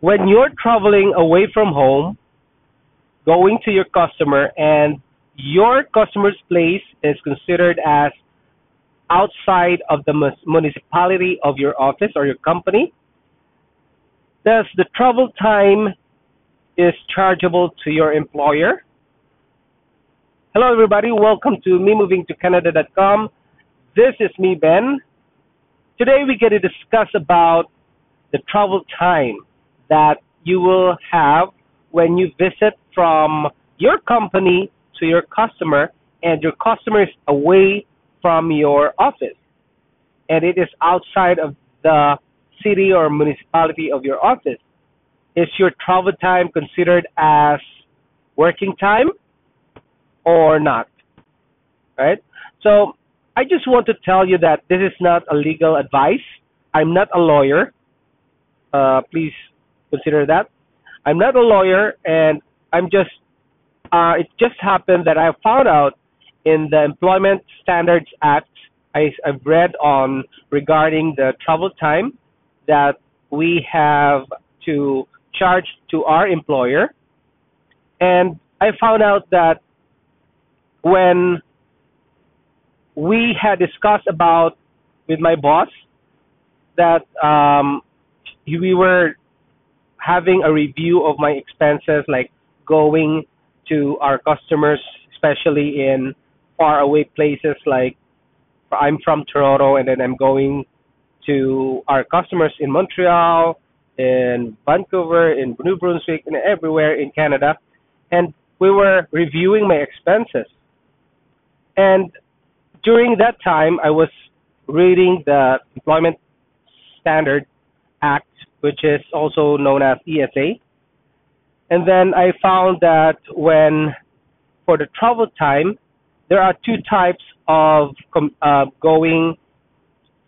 when you're traveling away from home, going to your customer, and your customer's place is considered as outside of the municipality of your office or your company, thus the travel time is chargeable to your employer. Hello, everybody. Welcome to me moving to Canada.com. This is me, Ben. Today we get to discuss about the travel time that you will have when you visit from your company to your customer and your customer is away from your office and it is outside of the city or municipality of your office. Is your travel time considered as working time or not? Right? So I just want to tell you that this is not a legal advice. I'm not a lawyer. Uh, please consider that. I'm not a lawyer, and I'm just. Uh, it just happened that I found out in the Employment Standards Act. I, I've read on regarding the travel time that we have to charge to our employer, and I found out that when we had discussed about with my boss that um, we were having a review of my expenses, like going to our customers, especially in far away places like I'm from Toronto and then I'm going to our customers in Montreal, in Vancouver, in New Brunswick, and everywhere in Canada. And we were reviewing my expenses. And during that time, I was reading the Employment Standard Act, which is also known as ESA. And then I found that when, for the travel time, there are two types of uh, going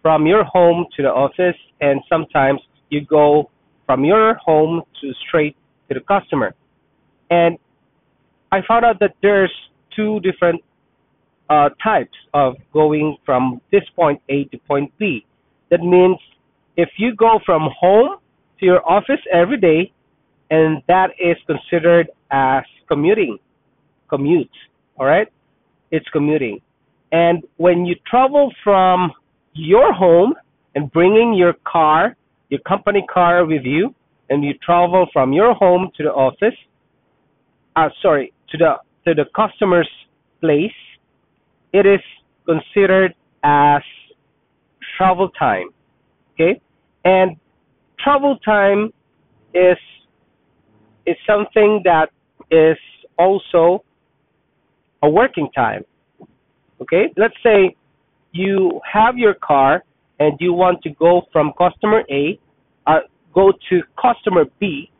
from your home to the office, and sometimes you go from your home to straight to the customer. And I found out that there's two different uh, types of going from this point A to point B. That means if you go from home to your office every day, and that is considered as commuting, commute, all right? It's commuting. And when you travel from your home and bringing your car, your company car with you, and you travel from your home to the office, uh, sorry, to the to the customer's place, it is considered as travel time. Okay, and travel time is is something that is also a working time. Okay, let's say you have your car and you want to go from customer A, uh, go to customer B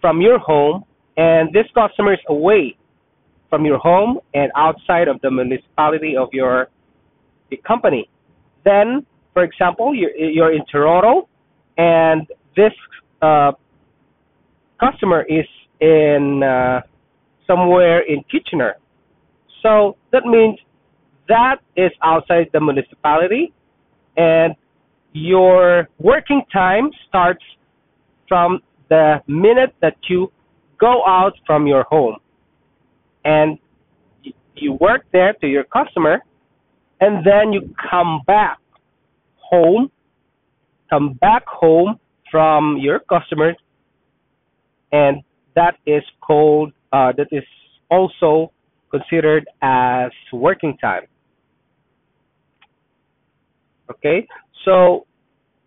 from your home, and this customer is away from your home and outside of the municipality of your, your company. Then, for example, you're, you're in Toronto and this uh, customer is in uh, somewhere in Kitchener. So that means that is outside the municipality and your working time starts from the minute that you go out from your home and you work there to your customer and then you come back home come back home from your customer and that is called uh, that is also considered as working time. Okay? So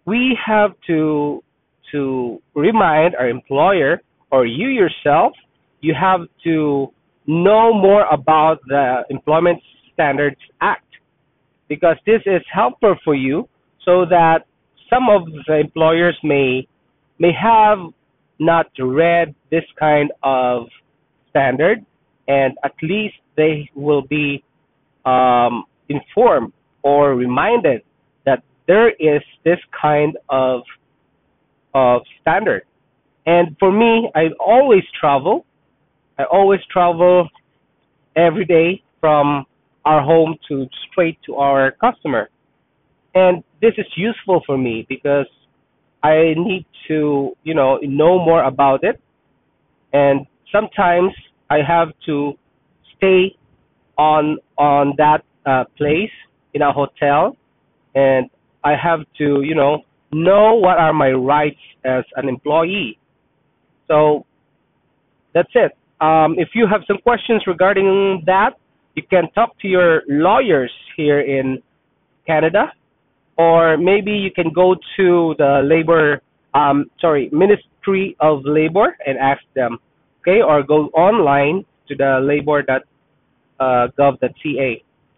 we have to to remind our employer or you yourself you have to know more about the Employment Standards Act because this is helpful for you so that some of the employers may may have not read this kind of standard and at least they will be um, informed or reminded that there is this kind of of standard and for me i always travel I always travel every day from our home to straight to our customer. And this is useful for me because I need to, you know, know more about it. And sometimes I have to stay on on that uh, place in a hotel, and I have to, you know, know what are my rights as an employee. So that's it. Um, if you have some questions regarding that, you can talk to your lawyers here in Canada, or maybe you can go to the labor, um, sorry, Ministry of Labor and ask them, okay, or go online to the labor.gov.ca,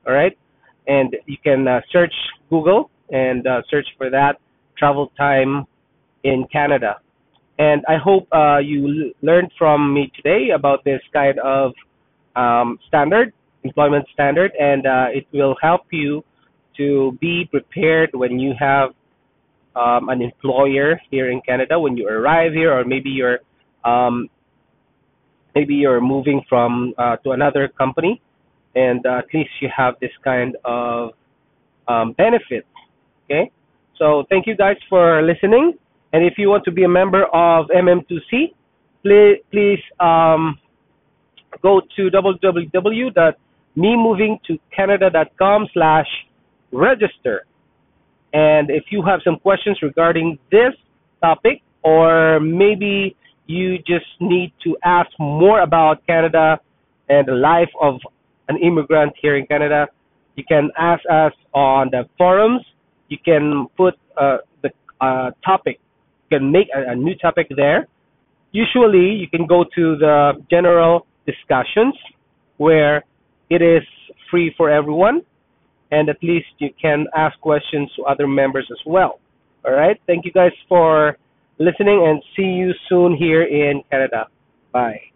all right, and you can uh, search Google and uh, search for that travel time in Canada. And I hope uh, you learned from me today about this kind of um, standard, employment standard, and uh, it will help you to be prepared when you have um, an employer here in Canada when you arrive here, or maybe you're um, maybe you're moving from uh, to another company, and uh, at least you have this kind of um, benefit. Okay, so thank you guys for listening. And if you want to be a member of MM2C, please, please um, go to www.memovingtocanada.com slash register. And if you have some questions regarding this topic, or maybe you just need to ask more about Canada and the life of an immigrant here in Canada, you can ask us on the forums. You can put uh, the uh, topic you can make a, a new topic there. Usually, you can go to the general discussions where it is free for everyone, and at least you can ask questions to other members as well. All right. Thank you guys for listening, and see you soon here in Canada. Bye.